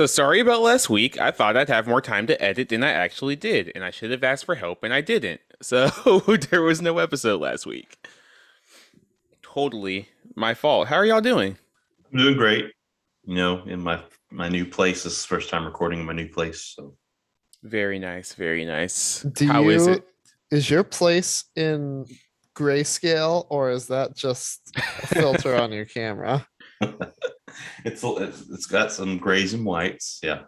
So sorry about last week. I thought I'd have more time to edit than I actually did, and I should have asked for help, and I didn't. So there was no episode last week. Totally my fault. How are y'all doing? I'm doing great. You know, in my my new place. This is the first time recording in my new place. So Very nice, very nice. Do How you, is it? Is your place in grayscale or is that just a filter on your camera? it's it's it's got some grays and whites. Yeah.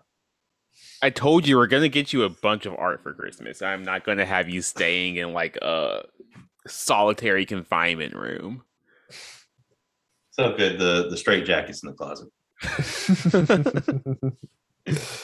I told you we're gonna get you a bunch of art for Christmas. I'm not gonna have you staying in like a solitary confinement room. So good. The the straight jackets in the closet.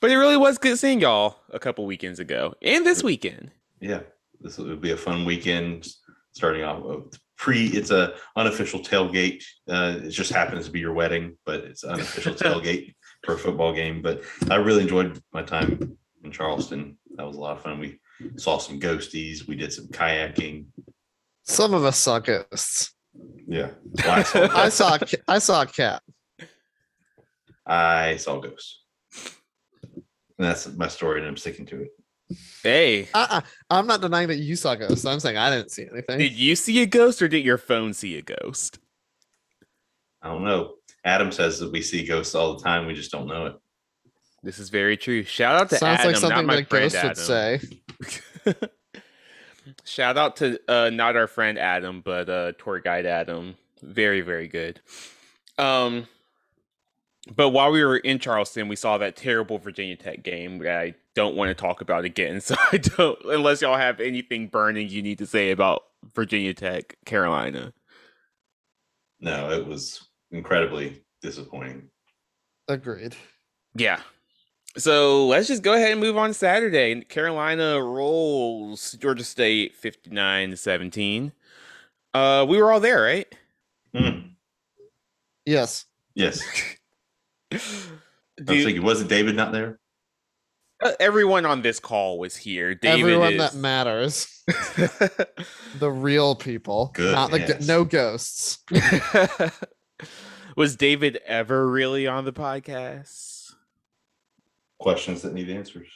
But it really was good seeing y'all a couple weekends ago and this weekend. Yeah. This would be a fun weekend. Starting off with pre. It's a unofficial tailgate. Uh, it just happens to be your wedding, but it's an unofficial tailgate for a football game. But I really enjoyed my time in Charleston. That was a lot of fun. We saw some ghosties. We did some kayaking. Some of us saw ghosts. Yeah. Well, I saw I saw a ca- I saw a cat. I saw ghosts. And that's my story, and I'm sticking to it. Hey, Uh-uh. I'm not denying that you saw ghosts. I'm saying I didn't see anything. did you see a ghost or did your phone see a ghost? I don't know. Adam says that we see ghosts all the time. We just don't know it. This is very true. Shout out to Sounds Adam, like something not my that friend ghosts Adam. would say. Shout out to uh not our friend Adam, but uh tour guide Adam. Very, very good. Um but while we were in Charleston, we saw that terrible Virginia Tech game that I don't want to talk about again. So I don't unless y'all have anything burning you need to say about Virginia Tech, Carolina. No, it was incredibly disappointing. Agreed. Yeah. So let's just go ahead and move on to Saturday. Carolina rolls Georgia State 59 to 17. Uh we were all there, right? Hmm. Yes. Yes. I was Dude, thinking, wasn't David not there? uh, everyone on this call was here. David Everyone is... that matters. The real people. Not the go- no ghosts. was David ever really on the podcast? Questions that need answers.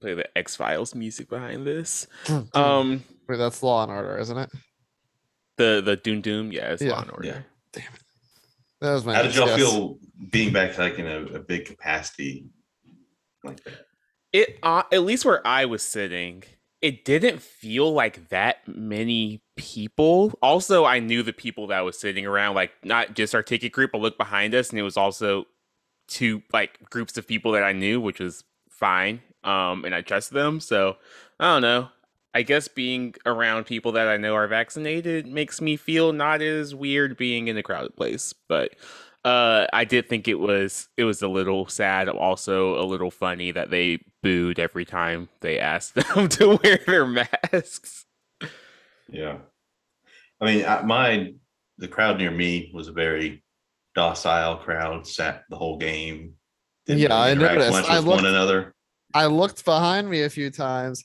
Play the X Files music behind this. um Wait, that's law and order, isn't it? the the Doom Doom, yeah, it's Yeah. Law and Order. That was my How did y'all guess. feel being back like in a, a big capacity like that? It uh, at least where I was sitting, it didn't feel like that many people. Also, I knew the people that was sitting around, like not just our ticket group. I looked behind us, and it was also two like groups of people that I knew, which was fine. Um, and I trust them. So I don't know. I guess being around people that I know are vaccinated makes me feel not as weird being in a crowded place. But uh, I did think it was it was a little sad, also a little funny that they booed every time they asked them to wear their masks. Yeah. I mean, I, my the crowd near me was a very docile crowd, sat the whole game. Yeah, I noticed. much I looked- one another. I looked behind me a few times,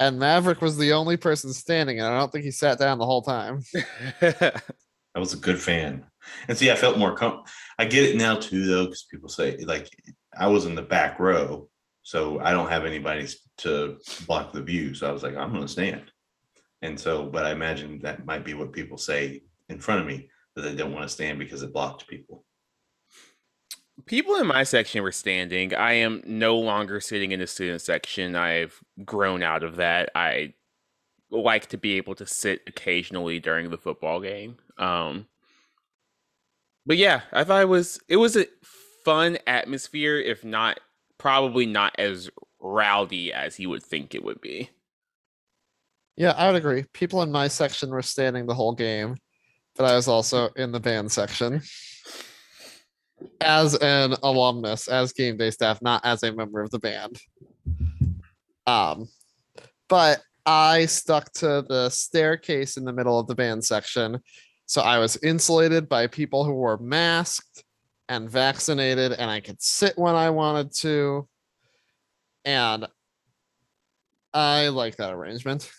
and Maverick was the only person standing, and I don't think he sat down the whole time. I was a good fan. And see, I felt more com- I get it now too, though, because people say like I was in the back row, so I don't have anybody to block the view. So I was like, I'm going to stand. And so, but I imagine that might be what people say in front of me that they don't want to stand because it blocked people. People in my section were standing. I am no longer sitting in the student section. I've grown out of that. I like to be able to sit occasionally during the football game. Um but yeah, I thought it was it was a fun atmosphere, if not probably not as rowdy as you would think it would be. Yeah, I would agree. People in my section were standing the whole game, but I was also in the band section as an alumnus, as game day staff, not as a member of the band. Um, but I stuck to the staircase in the middle of the band section, so I was insulated by people who were masked and vaccinated, and I could sit when I wanted to, and I like that arrangement.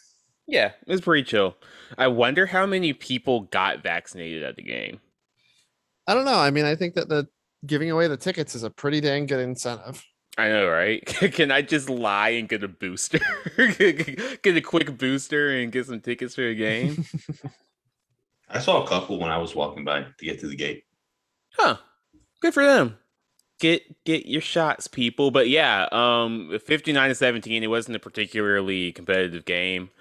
Yeah, it was pretty chill. I wonder how many people got vaccinated at the game. I don't know. I mean, I think that the giving away the tickets is a pretty dang good incentive. I know, right? Can I just lie and get a booster? get a quick booster and get some tickets for a game? I saw a couple when I was walking by to get to the gate. Huh. Good for them. Get get your shots, people. But yeah, um 59 to 17, it wasn't a particularly competitive game,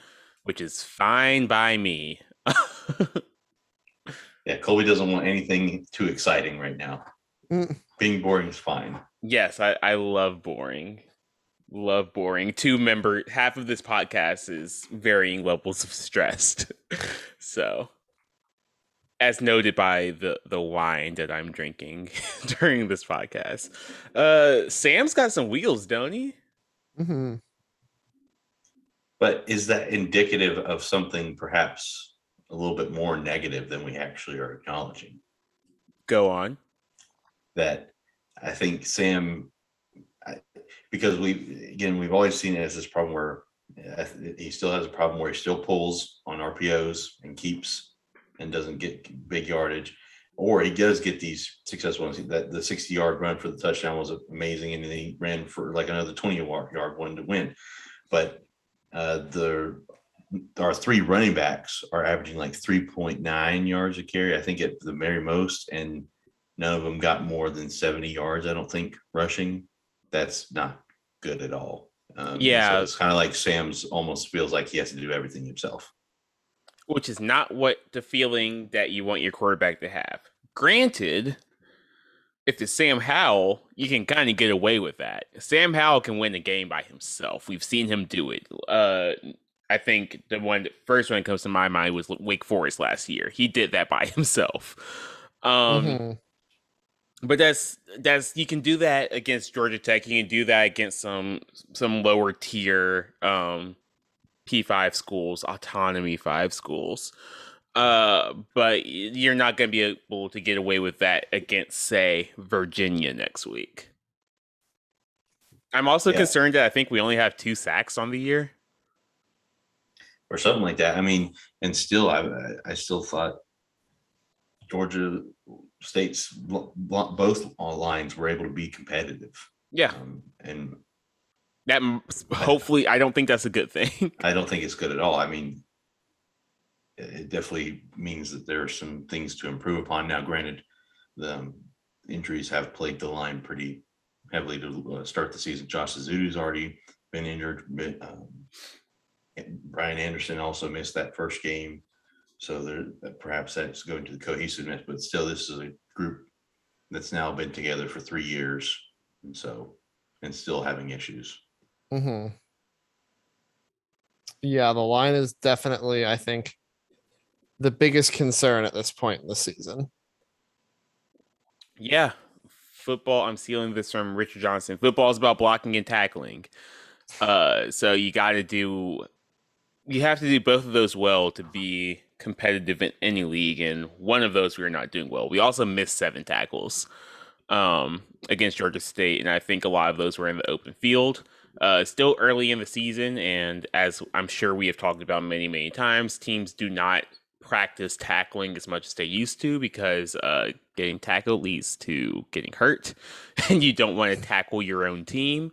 which is fine by me. Yeah, Colby doesn't want anything too exciting right now. Mm. Being boring is fine. Yes, I, I love boring. Love boring. Two member half of this podcast is varying levels of stressed. so as noted by the the wine that I'm drinking during this podcast. Uh Sam's got some wheels, don't he? Mm-hmm. But is that indicative of something perhaps a little bit more negative than we actually are acknowledging? Go on. That I think Sam, I, because we again we've always seen it as this problem where uh, he still has a problem where he still pulls on RPOs and keeps and doesn't get big yardage, or he does get these successful ones. That the 60 yard run for the touchdown was amazing, and then he ran for like another 20 yard one to win. But uh, the our three running backs are averaging like 3.9 yards a carry, I think at the very most, and none of them got more than 70 yards. I don't think rushing. That's not good at all. Um, yeah, so it's kind of like Sam's almost feels like he has to do everything himself which is not what the feeling that you want your quarterback to have. Granted, if it's Sam Howell, you can kind of get away with that. Sam Howell can win the game by himself. We've seen him do it. Uh, I think the one first one that comes to my mind was Wake Forest last year. He did that by himself. Um, mm-hmm. But that's that's you can do that against Georgia Tech. You can do that against some some lower tier um, P5 schools, autonomy 5 schools. Uh, but you're not going to be able to get away with that against, say, Virginia next week. I'm also yeah. concerned that I think we only have two sacks on the year, or something like that. I mean, and still, I I still thought Georgia State's both lines were able to be competitive. Yeah, um, and that hopefully, I don't think that's a good thing. I don't think it's good at all. I mean, it definitely means that there are some things to improve upon. Now, granted, the um, injuries have plagued the line pretty heavily to uh, start the season. Josh Ezeudu's already been injured. Um, Brian Anderson also missed that first game. So there, perhaps that's going to the cohesiveness, but still, this is a group that's now been together for three years, and so and still having issues. Mm-hmm. Yeah, the line is definitely, I think, the biggest concern at this point in the season. Yeah. Football, I'm stealing this from Richard Johnson. Football is about blocking and tackling. Uh, so you got to do, you have to do both of those well to be competitive in any league. And one of those we are not doing well. We also missed seven tackles um, against Georgia State. And I think a lot of those were in the open field. Uh, still early in the season, and as I'm sure we have talked about many, many times, teams do not practice tackling as much as they used to because uh, getting tackled leads to getting hurt, and you don't want to tackle your own team.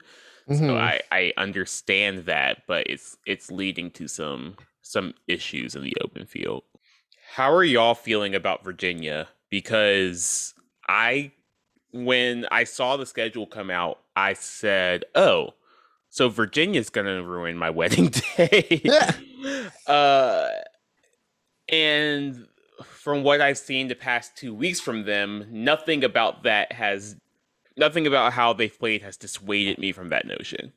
Mm-hmm. So I, I understand that, but it's it's leading to some some issues in the open field. How are y'all feeling about Virginia? Because I, when I saw the schedule come out, I said, "Oh, so Virginia's gonna ruin my wedding day. yeah. uh, and from what I've seen the past two weeks from them, nothing about that has nothing about how they've played has dissuaded me from that notion.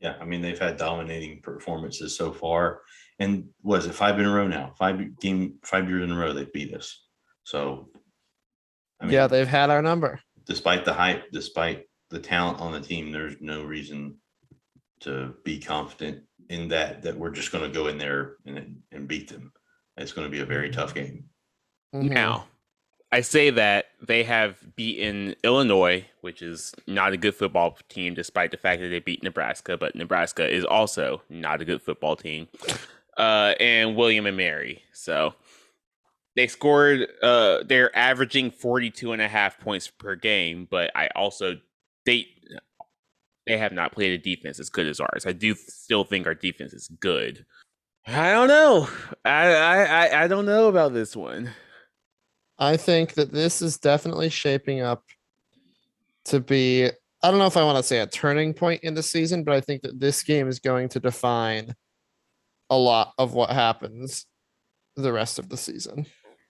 Yeah, I mean they've had dominating performances so far, and was it five in a row now? Five game, five years in a row they've beat us. So, I mean, yeah, they've had our number. Despite the hype, despite the talent on the team, there's no reason to be confident in that that we're just going to go in there and and beat them. It's going to be a very tough game. Mm-hmm. Now, I say that they have beaten Illinois, which is not a good football team, despite the fact that they beat Nebraska. But Nebraska is also not a good football team, uh, and William and Mary. So they scored uh they're averaging 42 and a half points per game but i also they they have not played a defense as good as ours i do still think our defense is good i don't know i i i don't know about this one I think that this is definitely shaping up to be I don't know if I want to say a turning point in the season, but I think that this game is going to define a lot of what happens the rest of the season.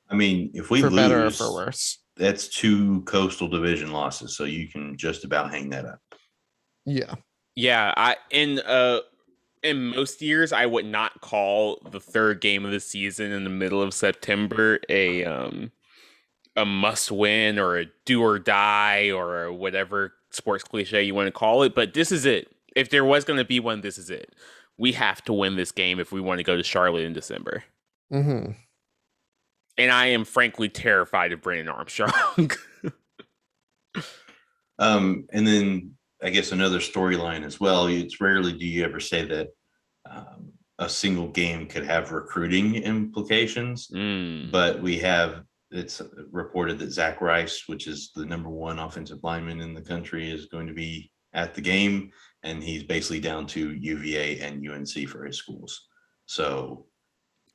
I mean, if we for lose, better or for worse. that's two coastal division losses, so you can just about hang that up. Yeah. Yeah, I in uh in most years I would not call the third game of the season in the middle of September a um a must win or a do or die or whatever sports cliche you want to call it, but this is it. If there was going to be one, this is it. We have to win this game if we want to go to Charlotte in December. Mm-hmm. And I am frankly terrified of Brennan Armstrong. Um, and then I guess another storyline as well. It's rarely do you ever say that um, a single game could have recruiting implications, Mm. but we have it's reported that Zach Rice, which is the number one offensive lineman in the country, is going to be at the game, and he's basically down to UVA and UNC for his schools. So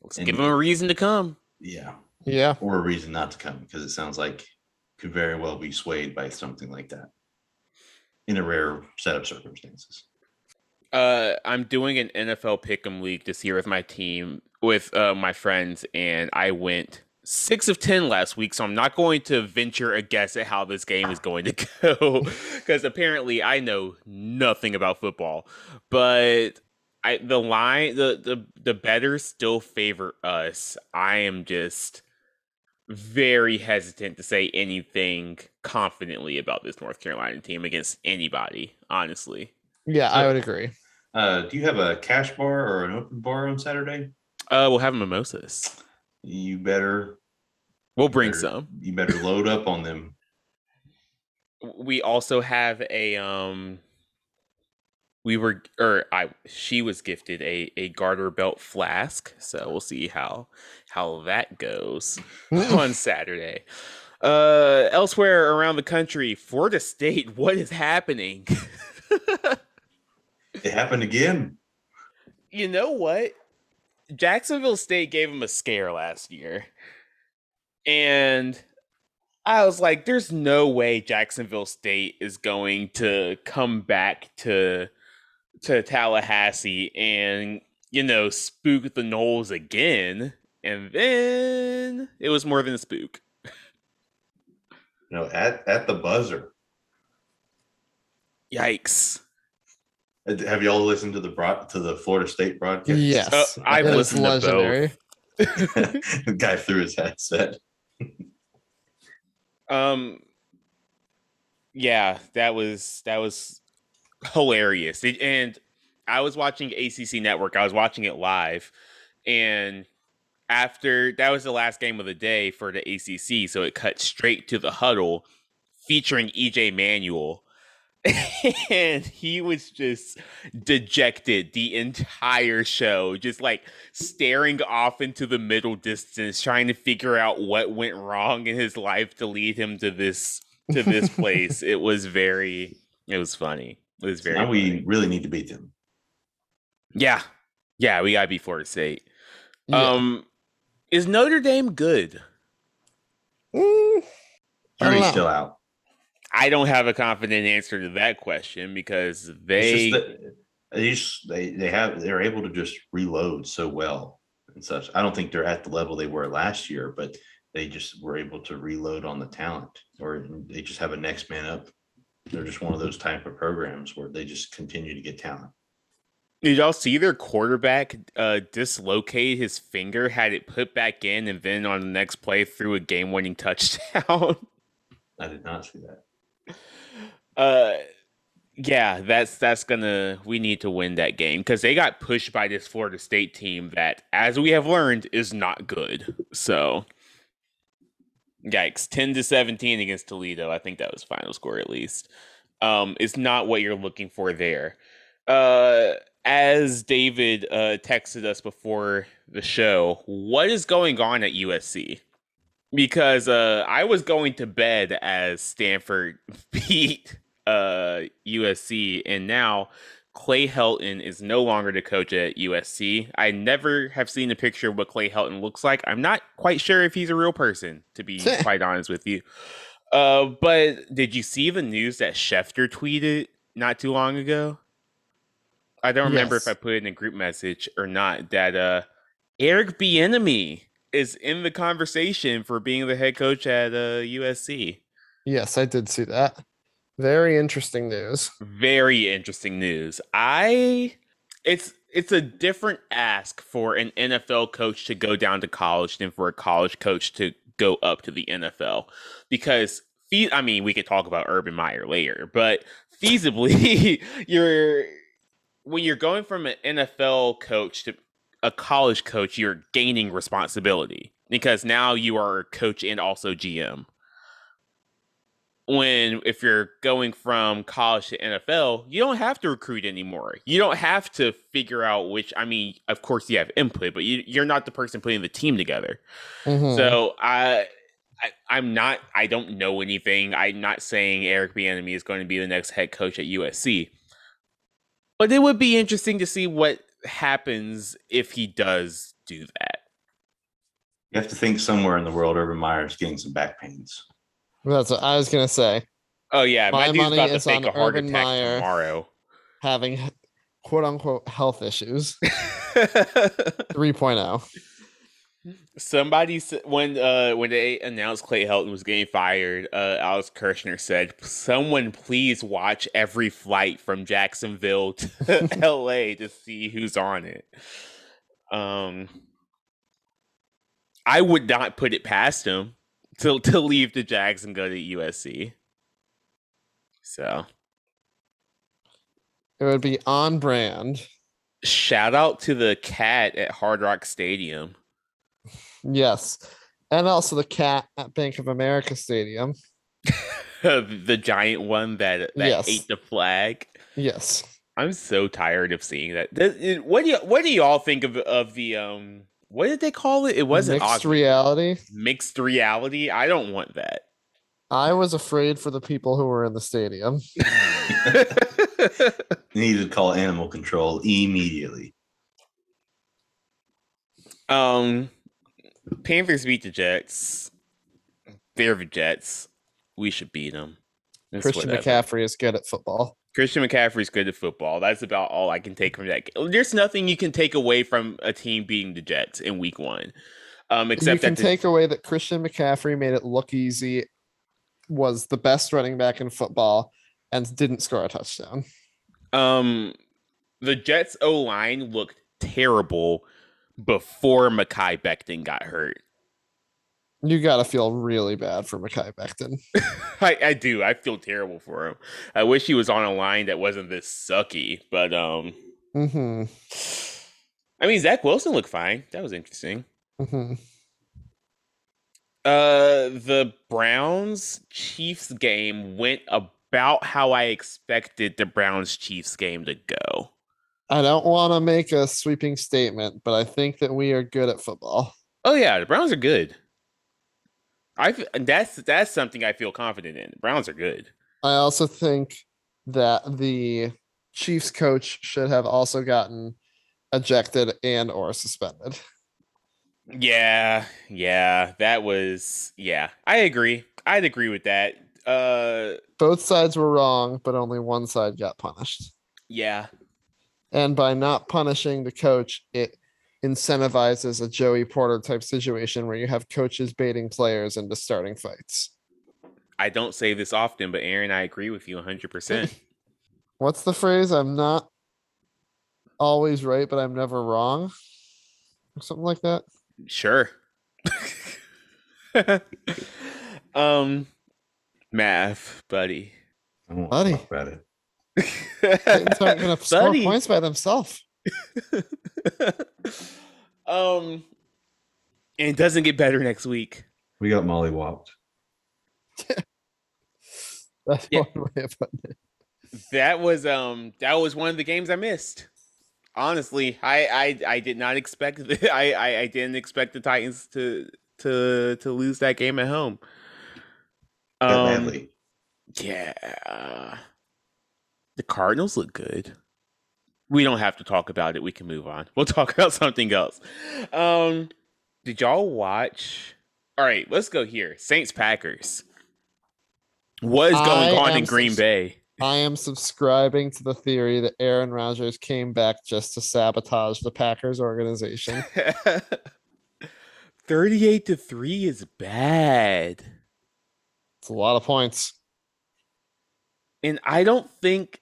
Let's And- give him a reason to come. yeah, Yeah. or a reason not to come because it sounds like could very well be swayed by something like that in a rare set of circumstances. Uh, I'm doing an NFL Pick'em league this year with my team, with uh, my friends, and I went six of ten last week. So I'm not going to venture a guess at how this game is going to go, because apparently I know nothing about football. But I the line the the the betters still favor us. I am just very hesitant to say anything confidently about this North Carolina team against anybody. Honestly. Yeah, I would agree. Uh, do you have a cash bar or an open bar on Saturday? Uh, we'll have mimosas. You better We'll bring better- some. You better load up on them. We also have a um. We were, or I, she was gifted a a garter belt flask, so we'll see how how that goes on Saturday. Uh, elsewhere around the country, Florida State, what is happening? It happened again. you know what? Jacksonville State gave him a scare last year. And I was like, there's no way Jacksonville State is going to come back to to Tallahassee and, you know, spook the Noles again. And then it was more than a spook. You know, at at the buzzer. Yikes. Have y'all listened to the broad to the Florida State broadcast? Yes. Uh, I've it is listened to both. legendary. the guy threw his headset. Um yeah, that was that was hilarious. It, and I was watching ACC Network. I was watching it live and after that was the last game of the day for the ACC, so it cut straight to the huddle featuring EJ Manuel. and he was just dejected the entire show, just like staring off into the middle distance, trying to figure out what went wrong in his life to lead him to this to this place. It was very, it was funny. It was very. now we really need to beat them. yeah, yeah, we gotta beat Florida State. Yeah. Um, is Notre Dame good? Mm, I don't Journey's know. still out. I don't have a confident answer to that question because they. that they just they they have they're able to just reload so well and such. I don't think they're at the level they were last year, but they just were able to reload on the talent, or they just have a next man up. They're just one of those type of programs where they just continue to get talent. Did y'all see their quarterback uh, dislocate his finger, had it put back in, and then on the next play threw a game-winning touchdown? I did not see that. Uh, yeah, that's that's gonna. We need to win that game because they got pushed by this Florida State team that, as we have learned, is not good. So, yikes! Ten to seventeen against Toledo. I think that was final score at least. Um, it's not what you're looking for there. Uh, as David uh texted us before the show, what is going on at USC? Because uh, I was going to bed as Stanford beat uh, USC, and now Clay Helton is no longer the coach at USC. I never have seen a picture of what Clay Helton looks like. I'm not quite sure if he's a real person, to be quite honest with you. Uh, but did you see the news that Schefter tweeted not too long ago? I don't remember Yes. if I put it in a group message or not. That uh, Eric Bieniemy is in the conversation for being the head coach at uh, USC. Yes, I did see that. Very interesting news. Very interesting news. I it's it's a different ask for an NFL coach to go down to college than for a college coach to go up to the NFL because I mean we could talk about Urban Meyer later, but feasibly you're when you're going from an NFL coach to a college coach, you're gaining responsibility because now you are a coach and also GM when if you're going from college to NFL, you don't have to recruit anymore. You don't have to figure out which. I mean, of course, you have input, but you, you're not the person putting the team together. Mhm. So I, I, I'm not. I don't know anything. I'm not saying Eric Bieniemy is going to be the next head coach at USC, but it would be interesting to see what happens if he does do that. You have to think somewhere in the world Urban Meyer is getting some back pains. That's what I was gonna say. Oh yeah, My my, dude's money about to is fake on a heart Urban attack Meyer. tomorrow. Having quote unquote health issues oh. 3.0. Somebody when uh when they announced Clay Helton was getting fired, uh Alex Kirshner said, "Someone please watch every flight from Jacksonville to L.A. to see who's on it." Um, I would not put it past him to to leave the Jags and go to USC. So It would be on brand. shout out to the cat at Hard Rock Stadium. Yes. And also the cat at Bank of America Stadium. the giant one that that Yes. ate the flag. Yes. I'm so tired of seeing that. What do you what do y'all think of of the um what did they call it? It wasn't mixed augmented- reality. mixed reality. I don't want that. I was afraid for the people who were in the stadium. You need to call animal control immediately. um Panthers beat the Jets. They're the Jets. We should beat them. It's Christian whatever. McCaffrey is good at football. Christian McCaffrey's good at football. That's about all I can take from that. There's nothing you can take away from a team beating the Jets in week one. Um, you except can that the- take away that Christian McCaffrey made it look easy, was the best running back in football, and didn't score a touchdown. Um, the Jets O line looked terrible before Mekhi Becton got hurt. You got to feel really bad for Mekhi Becton. I, I do. I feel terrible for him. I wish he was on a line that wasn't this sucky. But um, hmm I mean Zach Wilson looked fine. That was interesting. hmm Uh, the Browns Chiefs game went about how I expected the Browns Chiefs game to go. I don't want to make a sweeping statement, but I think that we are good at football. Oh yeah, the Browns are good. I that's that's something I feel confident in. The Browns are good. I also think that the Chiefs coach should have also gotten ejected and or suspended. Yeah, yeah, that was yeah. I agree. I'd agree with that. Uh, Both sides were wrong, but only one side got punished. yeah, And by not punishing the coach, it incentivizes a Joey Porter type situation where you have coaches baiting players into starting fights. I don't say this often, but Aaron, I agree with you 100%. What's the phrase? I'm not always right, but I'm never wrong. Or something like that. sure. um, math, buddy. I don't Buddy. want to talk about it. Titans aren't going to score points by themselves. um, and it doesn't get better next week. We got Molly whopped. That's Yeah. one way of putting it. That was um that was one of the games I missed. Honestly, I I, I did not expect the, I, I I didn't expect the Titans to to to lose that game at home. That Um, badly. yeah, the Cardinals look good. We don't have to talk about it. We can move on. We'll talk about something else. Um, did y'all watch? All right, let's go here. Saints Packers. What is going I on in Green subs- Bay? I am subscribing to the theory that Aaron Rodgers came back just to sabotage the Packers organization. 38 to 3 is bad. It's a lot of points. And I don't think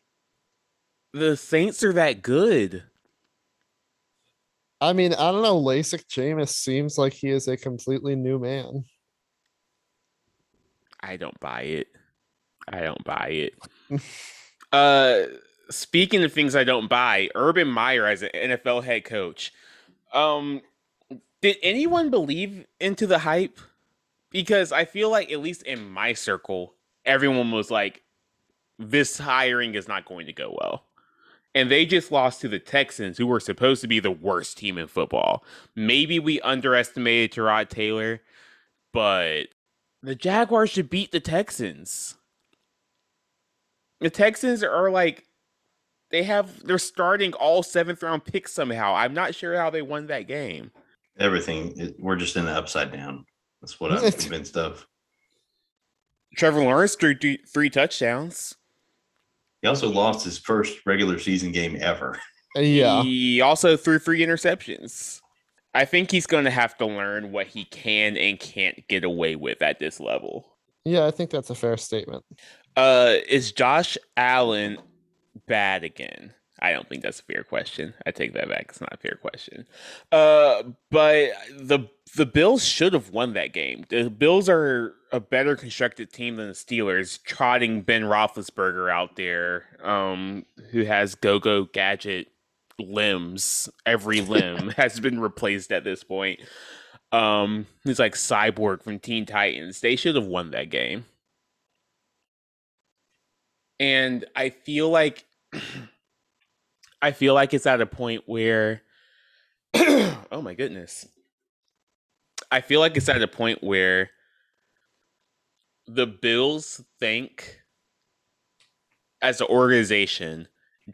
the Saints are that good. I mean, I don't know. LASIK Jameis seems like he is a completely new man. I don't buy it. I don't buy it. uh speaking of things I don't buy, Urban Meyer as an NFL head coach. Um did anyone believe into the hype? Because I feel like at least in my circle, everyone was like this hiring is not going to go well. And they just lost to the Texans, who were supposed to be the worst team in football. Maybe we underestimated Tyrod Taylor, but the Jaguars should beat the Texans. The Texans are like they have they're starting all seventh round picks somehow. I'm not sure how they won that game. Everything. it- we're just in the upside down. That's what I'm convinced of. Trevor Lawrence threw three, three touchdowns. He also lost his first regular season game ever. Yeah. He also threw three interceptions. I think he's going to have to learn what he can and can't get away with at this level. Yeah, I think that's a fair statement. Uh, is Josh Allen bad again? I don't think that's a fair question. I take that back. It's not a fair question. Uh, but the the Bills should have won that game. The Bills are a better constructed team than the Steelers, trotting Ben Roethlisberger out there, um, who has go-go gadget limbs. Every limb has been replaced at this point. Um, he's like Cyborg from Teen Titans. They should have won that game. And I feel like I feel like it's at a point where oh my goodness. I feel like it's at a point where the Bills think as an organization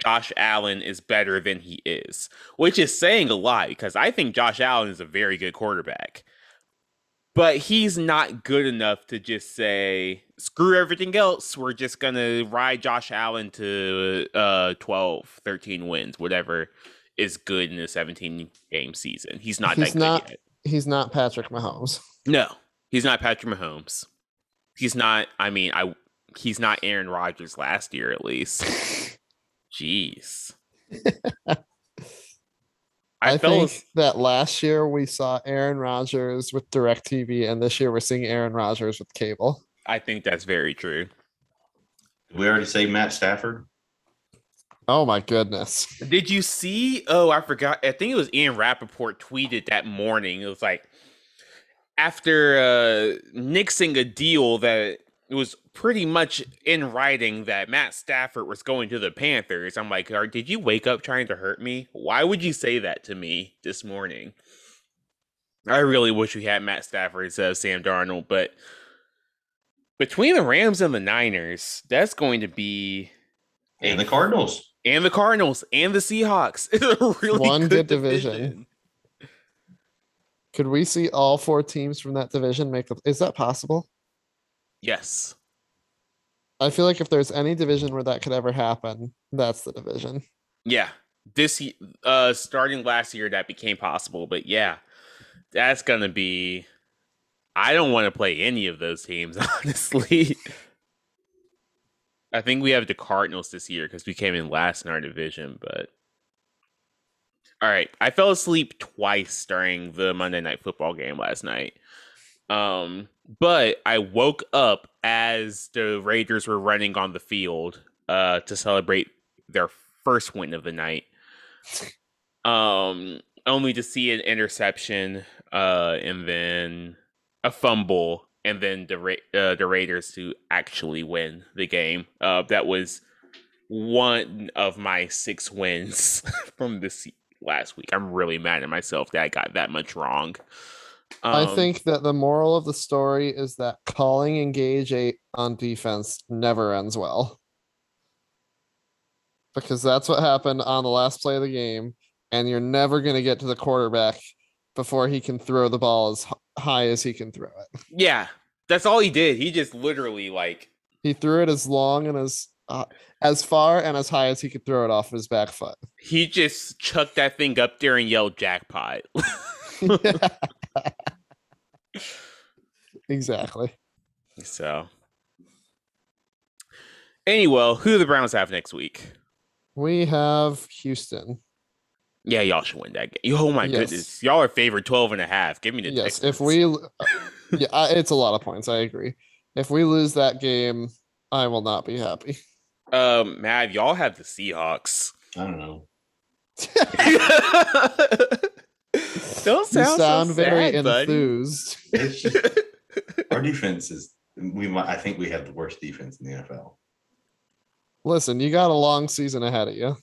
Josh Allen is better than he is, which is saying a lot because I think Josh Allen is a very good quarterback. But he's not good enough to just say, screw everything else. We're just going to ride Josh Allen to uh, 12, 13 wins, whatever is good in a 17 game season. He's not He's that good not- yet. He's not Patrick Mahomes. No, he's not Patrick Mahomes. He's not, I mean, I he's not Aaron Rodgers last year at least. Jeez. I, I, felt think that last year we saw Aaron Rodgers with DirecTV, and this year we're seeing Aaron Rodgers with cable. I think that's very true. Did we already say Matt Stafford? Oh my goodness. Did you see? Oh, I forgot. I think it was Ian Rapoport tweeted that morning. It was like after uh, nixing a deal that was pretty much in writing that Matt Stafford was going to the Panthers. I'm like, "Are- did you wake up trying to hurt me? Why would you say that to me this morning? I really wish we had Matt Stafford instead of Sam Darnold, but between the Rams and the Niners, that's going to be And the Cardinals. and the Cardinals and the Seahawks. It's a really One good, good division. division. Could we see all four teams from that division make? The, is that possible? Yes. I feel like if there's any division where that could ever happen, that's the division. Yeah. This uh starting last year that became possible, but yeah. That's going to be I don't want to play any of those teams honestly. I think we have the Cardinals this year cuz we came in last in our division, but All right, I fell asleep twice during the Monday night football game last night. Um, but I woke up as the Raiders were running on the field uh to celebrate their first win of the night. Um, only to see an interception uh and then a fumble and then the Ra- uh, the Raiders to actually win the game. Uh that was one of my six wins from this last week. I'm really mad at myself that I got that much wrong. I Um, think that the moral of the story is that calling engage eight on defense never ends well. Because that's what happened on the last play of the game, and you're never going to get to the quarterback before he can throw the ball as high as he can throw it. Yeah, that's all he did. He just literally like He threw it as long and as uh, as far and as high as he could throw it off of his back foot. he just chucked that thing up there and yelled jackpot. exactly. so anyway, who do the Browns have next week? We have Houston. Yeah, y'all should win that game. Oh my Yes. goodness. Y'all are favored 12 and a half. Give me the Yes, Texans. if we, yeah, I- it's a lot of points. I agree. If we lose that game, I will not be happy. um Mav, y'all have the Seahawks. I don't know. Don't you sound, sound so very sad, enthused. It's our defense is we might I think we have the worst defense in the NFL. Listen, you got a long season ahead of you.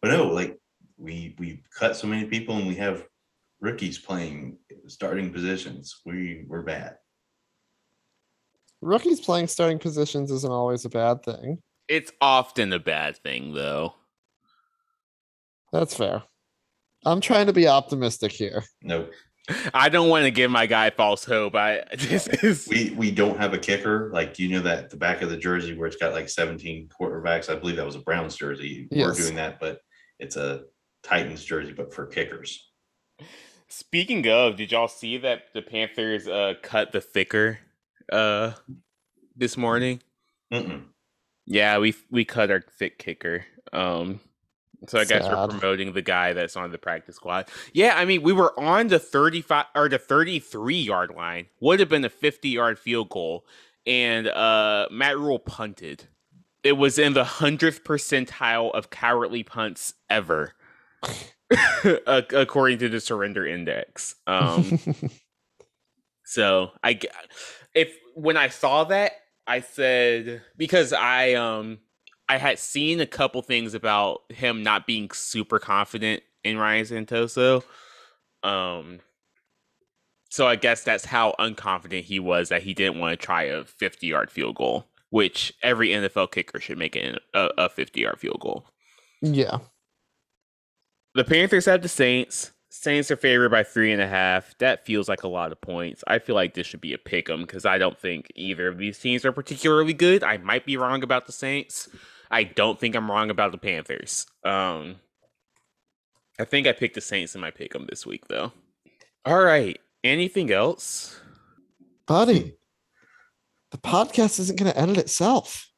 But no, like we we cut so many people and we have rookies playing starting positions. We we're bad. Rookies playing starting positions isn't always a bad thing. It's often a bad thing though. That's fair. I'm trying to be optimistic here. No, I don't want to give my guy false hope. I this is we we don't have a kicker. Like you know that the back of the jersey where it's got like 17 quarterbacks. I believe that was a Browns jersey. We're doing that, but it's a Titans jersey, but for kickers. Speaking of, did y'all see that the Panthers uh cut the thicker uh this morning? Mm-mm. Yeah, we we cut our thick kicker. Um so I guess we're promoting the guy that's on the practice squad. Yeah, I mean, we were on the 35 or the 33 yard line. Would have been a 50 yard field goal and uh Matt Rhule punted. It was in the 100th percentile of cowardly punts ever. according to the surrender index. Um So I, if when I saw that, I said because I um I had seen a couple things about him not being super confident in Ryan Santoso. Um so I guess that's how unconfident he was that he didn't want to try a 50-yard field goal, which every NFL kicker should make a, a 50-yard field goal. yeah. The Panthers have the Saints. Saints are favored by three and a half. That feels like a lot of points. I feel like this should be a pick 'em because I don't think either of these teams are particularly good. I might be wrong about the Saints. I don't think I'm wrong about the Panthers. Um, I think I picked the Saints in my pick 'em this week though. All right. Anything else? Buddy, the podcast isn't going to edit itself.